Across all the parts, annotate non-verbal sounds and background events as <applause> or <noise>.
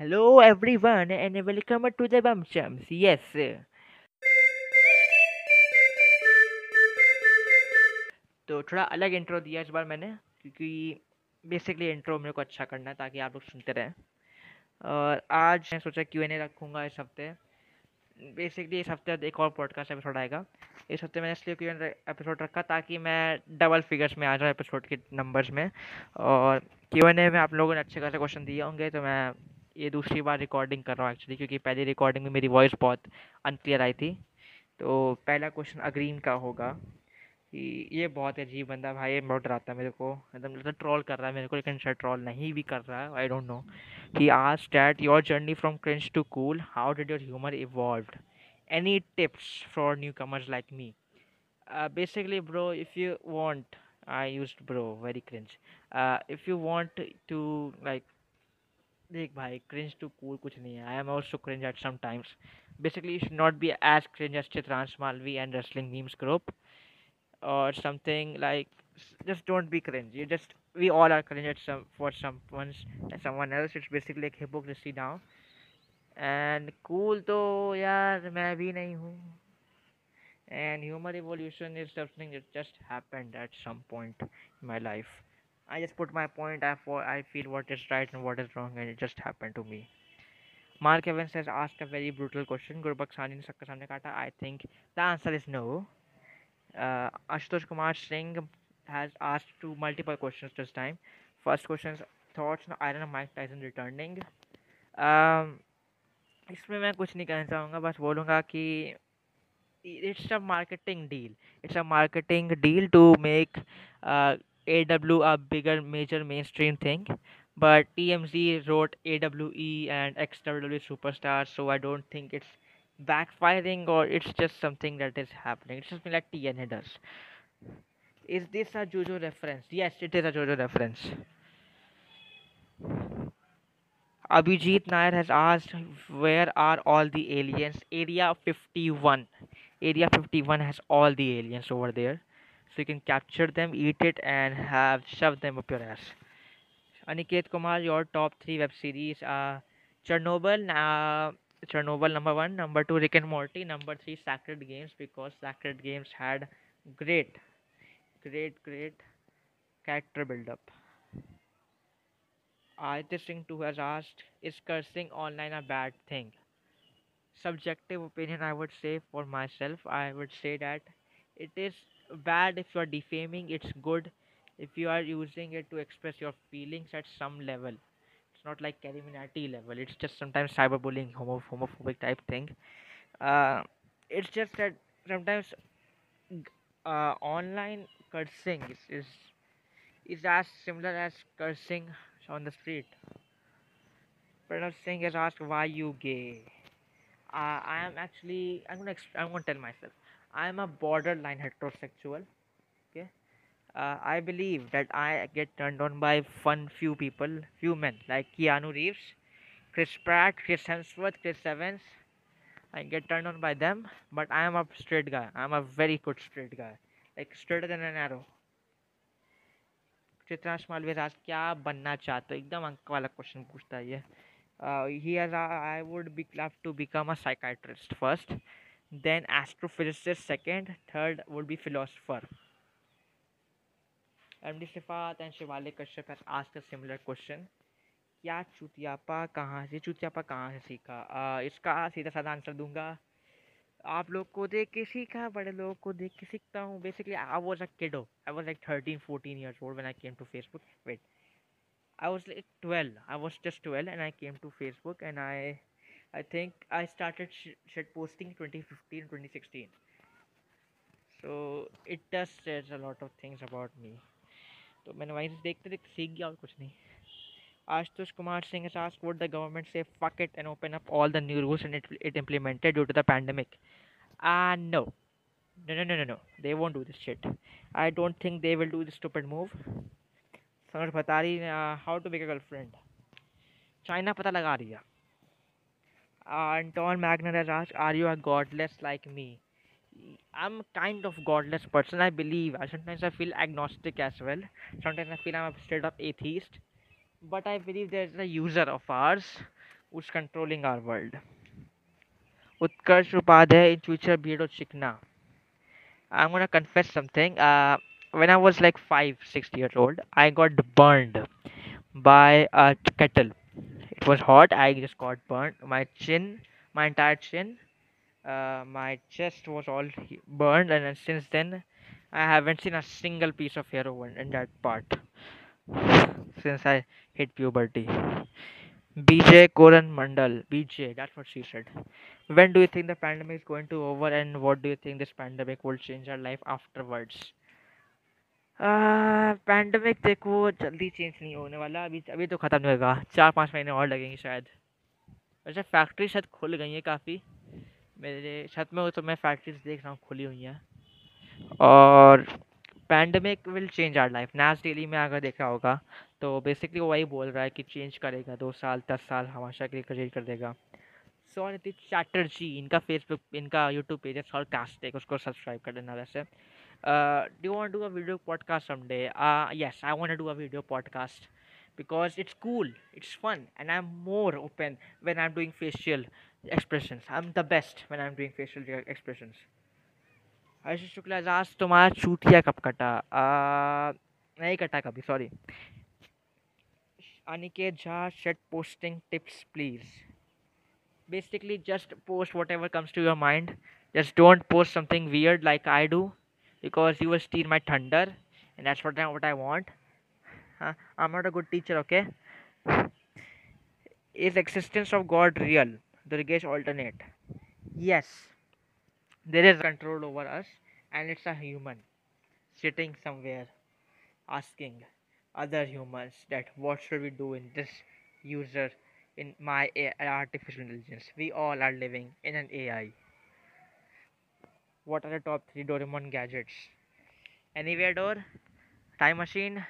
Hello, everyone, and welcome to the Bum Chums. Yes. तो थोड़ा अलग इंट्रो दिया इस बार मैंने, क्योंकि बेसिकली इंट्रो मेरे को अच्छा करना है ताकि आप लोग सुनते रहें और आज मैं सोचा क्यू एन ए रखूँगा इस हफ़्ते बेसिकली इस हफ़्ते एक और पॉडकास्ट एपिसोड आएगा इस हफ़्ते मैंने इसलिए क्यू एन एपिसोड रखा ताकि मैं डबल फिगर्स में आ जाऊँ एपिसोड के नंबर्स में और क्यू एन ए में आप लोगों ने अच्छे खासे क्वेश्चन दिए होंगे तो मैं ये दूसरी बार रिकॉर्डिंग कर रहा हूँ एक्चुअली क्योंकि पहली रिकॉर्डिंग में मेरी वॉइस बहुत अनक्लियर आई थी। तो पहला क्वेश्चन अग्रीन का होगा कि ये बहुत अजीब बंदा भाई बहुत डराता है मेरे को। एकदम मतलब ट्रोल कर रहा है मेरे को, लेकिन शायद ट्रोल नहीं भी कर रहा है आई डोंट नो ही आज that your journey from cringe to cool how did your humour evolve any tips for newcomers like me basically bro if you want I use bro very cringe if you want to like देख भाई cringe to cool कुछ नहीं है। I am also cringe at some times basically should not be as cringe as Chitransh Malvi and wrestling memes group और something like just don't be cringe you just we all are cringe at for some once and someone else it's basically एक hypocrisy down and cool तो यार, मैं भी नहीं हूँ। And human revolution is something just happened at some point in my life I just put my point I, for, I feel what is right and what is wrong and it just happened to me Mark Evans has asked a very brutal question. Gurbakh Sani ने सबके सामने काटा. I think the answer is no. Uh, Ashutosh Kumar Singh has asked two multiple questions this time. First question is thoughts on Iron Mike Tyson returning. Um, इसमें मैं कुछ नहीं कहना चाहूँगा बस बोलूँगा कि it's a marketing deal. It's a marketing deal to make uh, AEW a bigger major mainstream thing. but TMZ wrote AEW and XWW Superstars, so I don't think it's backfiring or it's just something that is happening. It's something like TNA does. Is this a JoJo reference? Yes, it is a JoJo reference. Abhijit Nair has asked, Where are all the aliens? Area 51. Area 51 has all the aliens over there. So you can capture them, eat it, and have shove them up your ass. Aniket Kumar, your top three web series are Chernobyl, uh, Chernobyl number one, number two Rick and Morty, number three Sacred Games because Sacred Games had great, great, great character build up. Aditya Singh too has asked, is cursing online a bad thing? Subjective opinion, I would say for myself, I would say that it is bad if you are defaming. It's good. If you are using it to express your feelings at some level it's not like Illuminati level. It's just sometimes cyberbullying homo- homophobic type thing. Uh, it's just that sometimes uh, online cursing is, is is as similar as cursing on the street. Pranav Singh has asked why you gay. Uh, I am actually I'm gonna exp- I'm gonna tell myself I am a borderline heterosexual okay uh, I believe that I get turned on by fun few people, few men like Keanu Reeves, Chris Pratt, Chris Hemsworth, Chris Evans. I get turned on by them, but I am a straight guy. I'm a very good straight guy, like straighter than an arrow. Chitransh Malviya आज क्या बनना चाहते हो एकदम अंक वाला question पूछता है ये he has I would be love to become a psychiatrist first then astrophysicist second third would be philosopher MD Sifat and Shivalik Kashyap has asked a similar question. क्या चुतियापा कहाँ से चुतियापा कहाँ से सीखा? आ, इसका सीधा साधा आंसर दूँगा। आप लोग को देख के सीखा बड़े लोगों को देख के सीखता हूँ। Basically I was a kiddo I was like thirteen fourteen years old when I came to Facebook wait I was like 12. I was just 12 and I came to Facebook and I I think I started sh- shit posting 2015 2016. So it does says a lot of things about me. तो मैंने वहीं से देखते देखते सीख गया और कुछ नहीं Ashutosh Kumar Singh has asked would the government say fuck it and open up all the new rules and it, it implemented due to the pandemic ah uh, no no no no no no they won't do this shit I don't think they will do this stupid move समझ बता रही how to make a girlfriend China पता लगा रही है Anton Magner asked, Are you a godless like me? I'm kind of godless person. I believe. Sometimes I feel agnostic as well. Sometimes I feel I'm a straight up atheist. But I believe there's a user of ours who's controlling our world. Utkarsh Upadhyay in future Beardo Chikna. I'm gonna confess something. Uh, when I was like five, six years old, I got burned by a kettle. It was hot. I just got burnt. My chin, my entire chin, uh, my chest was all burned, and since then, I haven't seen a single piece of hair over in that part <sighs> since I hit puberty. BJ Koran Mandal. BJ, that's what she said. When do you think the pandemic is going to over, and what do you think this pandemic will change our life afterwards? Pandemic देखो, जल्दी change नहीं होने वाला। अभी अभी तो ख़त्म नहीं होगा। चार पाँच महीने और लगेंगे शायद। वैसे फैक्ट्री शायद खुल गई है काफ़ी। मेरे छत में तो मैं फैक्ट्रीज देख रहा हूँ, खुली हुई हैं। और pandemic will change our life नैस daily में अगर देखा होगा तो बेसिकली वही बोल रहा है कि चेंज करेगा। दो साल, दस साल हमेशा के लिए चेंज कर देगा। सौरती चैटर्जी इनका फेसबुक इनका यूट्यूब पेज है सॉल कास्टिक उसको सब्सक्राइब कर देना वैसे। uh, do you want to do a video podcast someday? Uh, yes, I want to do a video podcast because it's cool, it's fun, and I'm more open when I'm doing facial expressions. I'm the best when I'm doing facial re- expressions. Ashish Shukla आज तुम्हारा चूतिया कब कटा uh, नहीं कटा कभी sorry Aniket Jha shed posting tips please basically just post whatever comes to your mind just don't post something weird like i do because you will steal my thunder and that's what I, what I want. I'm not a good teacher, okay? Is existence of God real? Durgesh alternate. Yes, there is control over us and it's a human sitting somewhere asking other humans that what should we do in this user in my artificial intelligence. We all are living in an AI. What are the top three Doraemon gadgets? Anywhere door, time machine,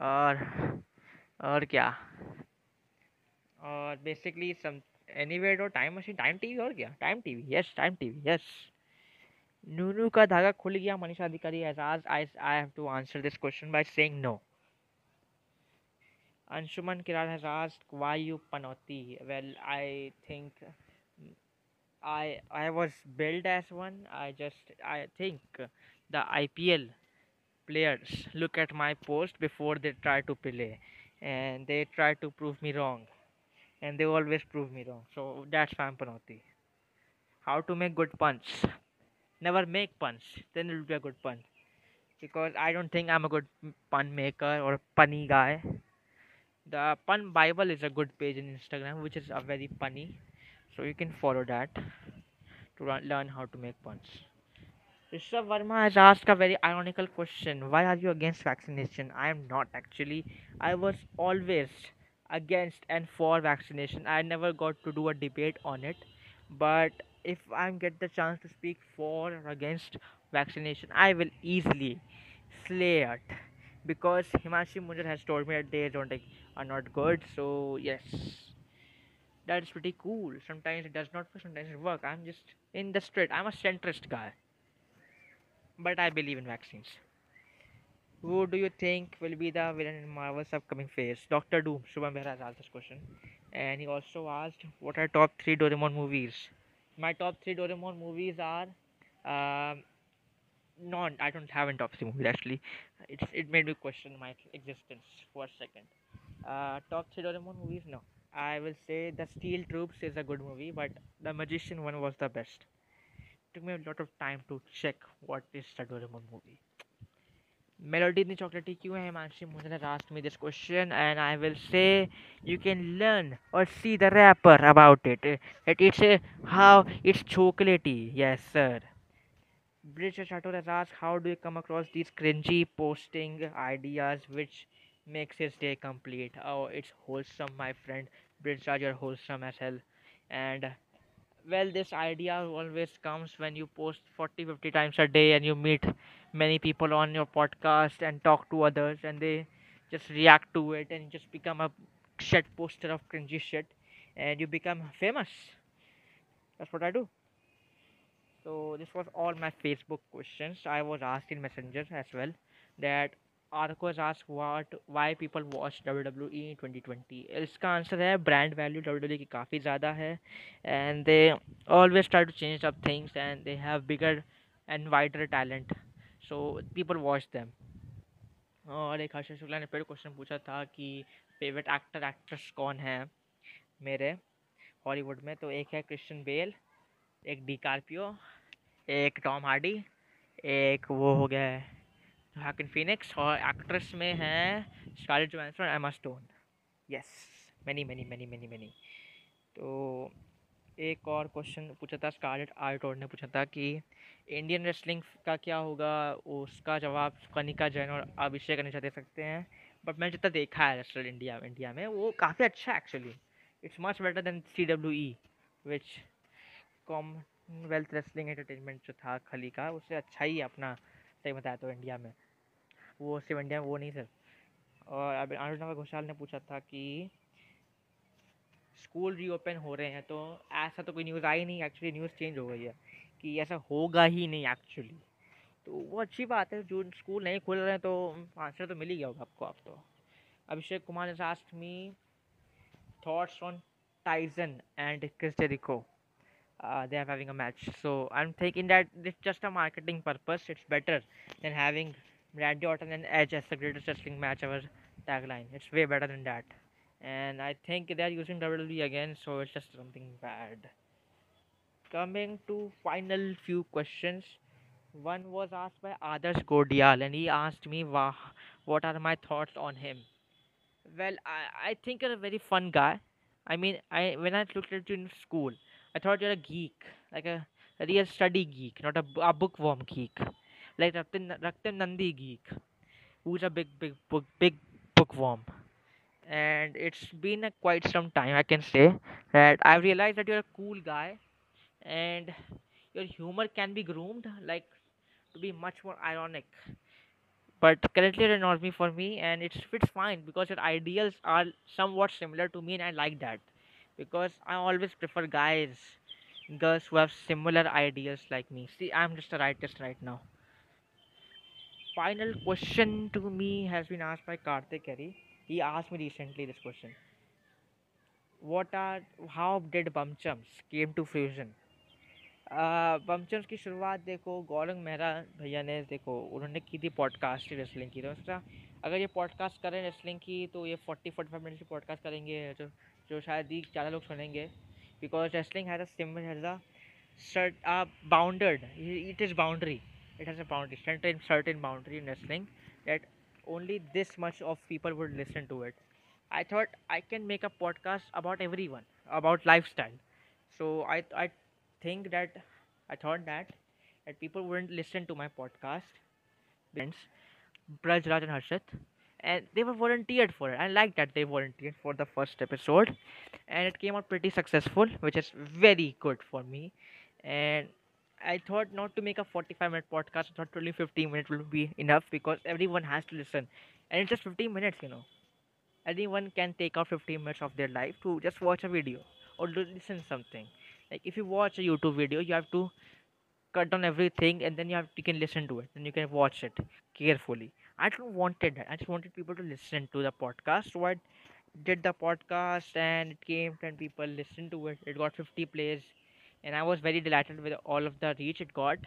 और और क्या और basically some anywhere door time machine time TV और क्या time TV yes time TV yes नूनू का धागा खुल गया मनीषा अधिकारी has asked I I have to answer this question by saying no Anshuman Kiral has asked why you panoti well I I was built as one. I just I think the IPL players look at my post before they try to play and they try to prove me wrong and they always prove me wrong. So that's why I'm panoti. How to make good puns never make puns then it will be a good pun because I don't think I'm a good pun maker or punny guy. The pun bible is a good page in instagram which is a very punny so you can follow that to learn how to make puns Rishabh Verma has asked a very ironical question. Why are you against vaccination? I am not actually. I was always against and for vaccination. I never got to do a debate on it. But if I get the chance to speak for or against vaccination, I will easily slay it. Because Himanshi Munjal has told me that they don't take, are not good. So yes, that is pretty cool. Sometimes it does not work, sometimes it work. I'm just in the straight. I'm a centrist guy but I believe in vaccines. Who do you think will be the villain in Marvel's upcoming phase? Doctor Doom. Shubham Behra has asked this question. And he also asked, what are top three Doraemon movies? My top three Doraemon movies are. Um, I don't have any top three movies actually. It's, it made me question my existence for a second. Uh, top three Doraemon movies? No. I will say The Steel Troops is a good movie, but The Magician one was the best took me a lot of time to check what is the Doraemon movie. Melody इतनी चॉकलेटी क्यों है हिमांशी मुझे has asked me this question and I will say you can learn or see the rapper about it. eh, That it's a, how it's chocolatey. Yes, sir. Bridge Chatur has asked how do you come across these cringy posting ideas which makes his day complete. Oh, it's wholesome, my friend. Raj, you're wholesome as hell. And well this idea always comes when you post 40 50 times a day and you meet many people on your podcast and talk to others and they just react to it and just become a shit poster of cringy shit and you become famous that's what i do so this was all my facebook questions i was asked in messenger as well that Arco has asked what why W watch WWE twenty 2020 इसका answer है brand value W W की काफ़ी ज़्यादा है and they always try to change up things and they have bigger and wider talent so people watch them और एक हर्षद शुक्ला ने फिर क्वेश्चन पूछा था कि फेवरेट एक्टर एक्ट्रेस कौन है मेरे हॉलीवुड में? तो एक है क्रिश्चियन बेल एक डी कार्पियो एक टॉम हार्डी एक वो हो गया है हाकिन फिनिक्स और एक्ट्रेस में है स्कारलेट जोहानसन और Emma Stone yes many many many many many तो एक और क्वेश्चन पूछा था स्कारलेट आर्टोर ने पूछा था कि इंडियन रेसलिंग का क्या होगा? उसका जवाब कनिका जैन और अभिषेक अनिशा दे सकते हैं. बट मैंने जितना देखा है रेसलर इंडिया इंडिया में, वो काफ़ी अच्छा actually it's much better than C W E which Commonwealth Wrestling Entertainment जो था, खली का उससे अच्छा ही अपना, सही बताया तो इंडिया में. वो में वो नहीं सर और अब अनुराग घोषाल ने पूछा था कि स्कूल रीओपन हो रहे हैं तो ऐसा तो कोई न्यूज़ आई नहीं एक्चुअली न्यूज़ चेंज हो गई है कि ऐसा होगा ही नहीं एक्चुअली तो वो अच्छी बात है जो स्कूल नहीं खुल रहे हैं तो आंसर तो मिल ही गया होगा आपको आप तो अभिषेक कुमार ने asked me thoughts on Tyson and Chris Jericho uh, they are having a match. So I'm thinking that it's just a marketing purpose. It's better than having Randy Orton and Edge as the greatest wrestling match ever tagline. It's way better than that. And I think they are using WWE again, so it's just something bad. Coming to final few questions. One was asked by Adarsh Godial, and he asked me, "Wow, what are my thoughts on him?" Well, I, I think you're a very fun guy. I mean, I when I looked at you in school, I thought you're a geek, like a, a real study geek, not a, a bookworm geek, like Raktan, Raktan Nandi geek, who's a big, big book, big bookworm. And it's been a quite some time, I can say, that I realized that you're a cool guy, and your humor can be groomed, like to be much more ironic. But currently, it annoys me for me, and it fits fine because your ideals are somewhat similar to me, and I like that because I always prefer guys, girls who have similar ideas like me. See, I'm just a writer right now. Final question to me has been asked by Karthik Kerry. He asked me recently this question. What are, how did Bumchums came to fusion? Bumchums की शुरुआत देखो गौरंग मेहरा भैया ने देखो, उन्होंने की थी podcast wrestling की तो अगर ये पॉडकास्ट करें रेसलिंग की तो ये फोर्टी फोर्टी फाइव मिनट की पॉडकास्ट करेंगे, जो जो शायद ही ज़्यादा लोग सुनेंगे because wrestling has a symbol has a sort bounded it is boundary it has a boundary certain certain boundary in wrestling that only this much of people would listen to it i thought i can make a podcast about everyone about lifestyle so i i think that i thought that that people wouldn't listen to my podcast friends braj raj and harshit and they were volunteered for it. I like that they volunteered for the first episode, and it came out pretty successful, which is very good for me. And I thought not to make a 45 minute podcast, I thought only 15 minutes will be enough because everyone has to listen, and it's just 15 minutes, you know. Anyone can take out 15 minutes of their life to just watch a video or to listen something. Like if you watch a YouTube video, you have to cut down everything and then you have you can listen to it and you can watch it carefully I don't wanted that. I just wanted people to listen to the podcast. So I did the podcast and it came 10 people listened to it. It got 50 plays and I was very delighted with all of the reach it got.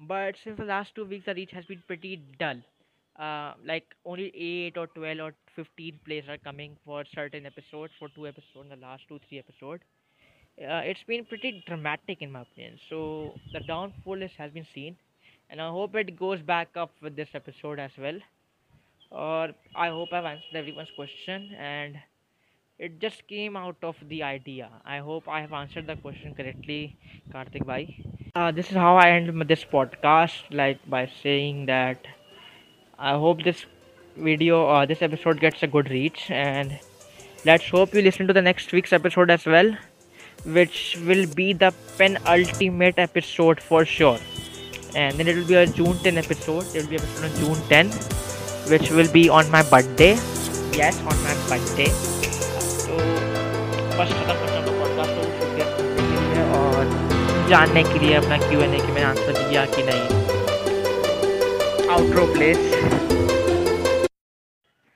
But since the last two weeks, the reach has been pretty dull. Uh, like only 8 or 12 or 15 plays are coming for certain episodes, for two episodes, in the last two, three episodes. Uh, it's been pretty dramatic in my opinion. So the downfall has been seen and I hope it goes back up with this episode as well. Or I hope I've answered everyone's question and it just came out of the idea. I hope I have answered the question correctly, Karthik Bhai. Uh, this is how I end this podcast, like by saying that I hope this video or uh, this episode gets a good reach, and let's hope you listen to the next week's episode as well, which will be the penultimate episode for sure and then it will be a June 10 episode. It will be episode on June 10, which will be on my birthday. Yes, on my birthday. बस खत्म podcast शुक्रिया और जानने के लिए अपना Q N A कि मैंने आंसर दिया कि नहीं आउटरो प्लेस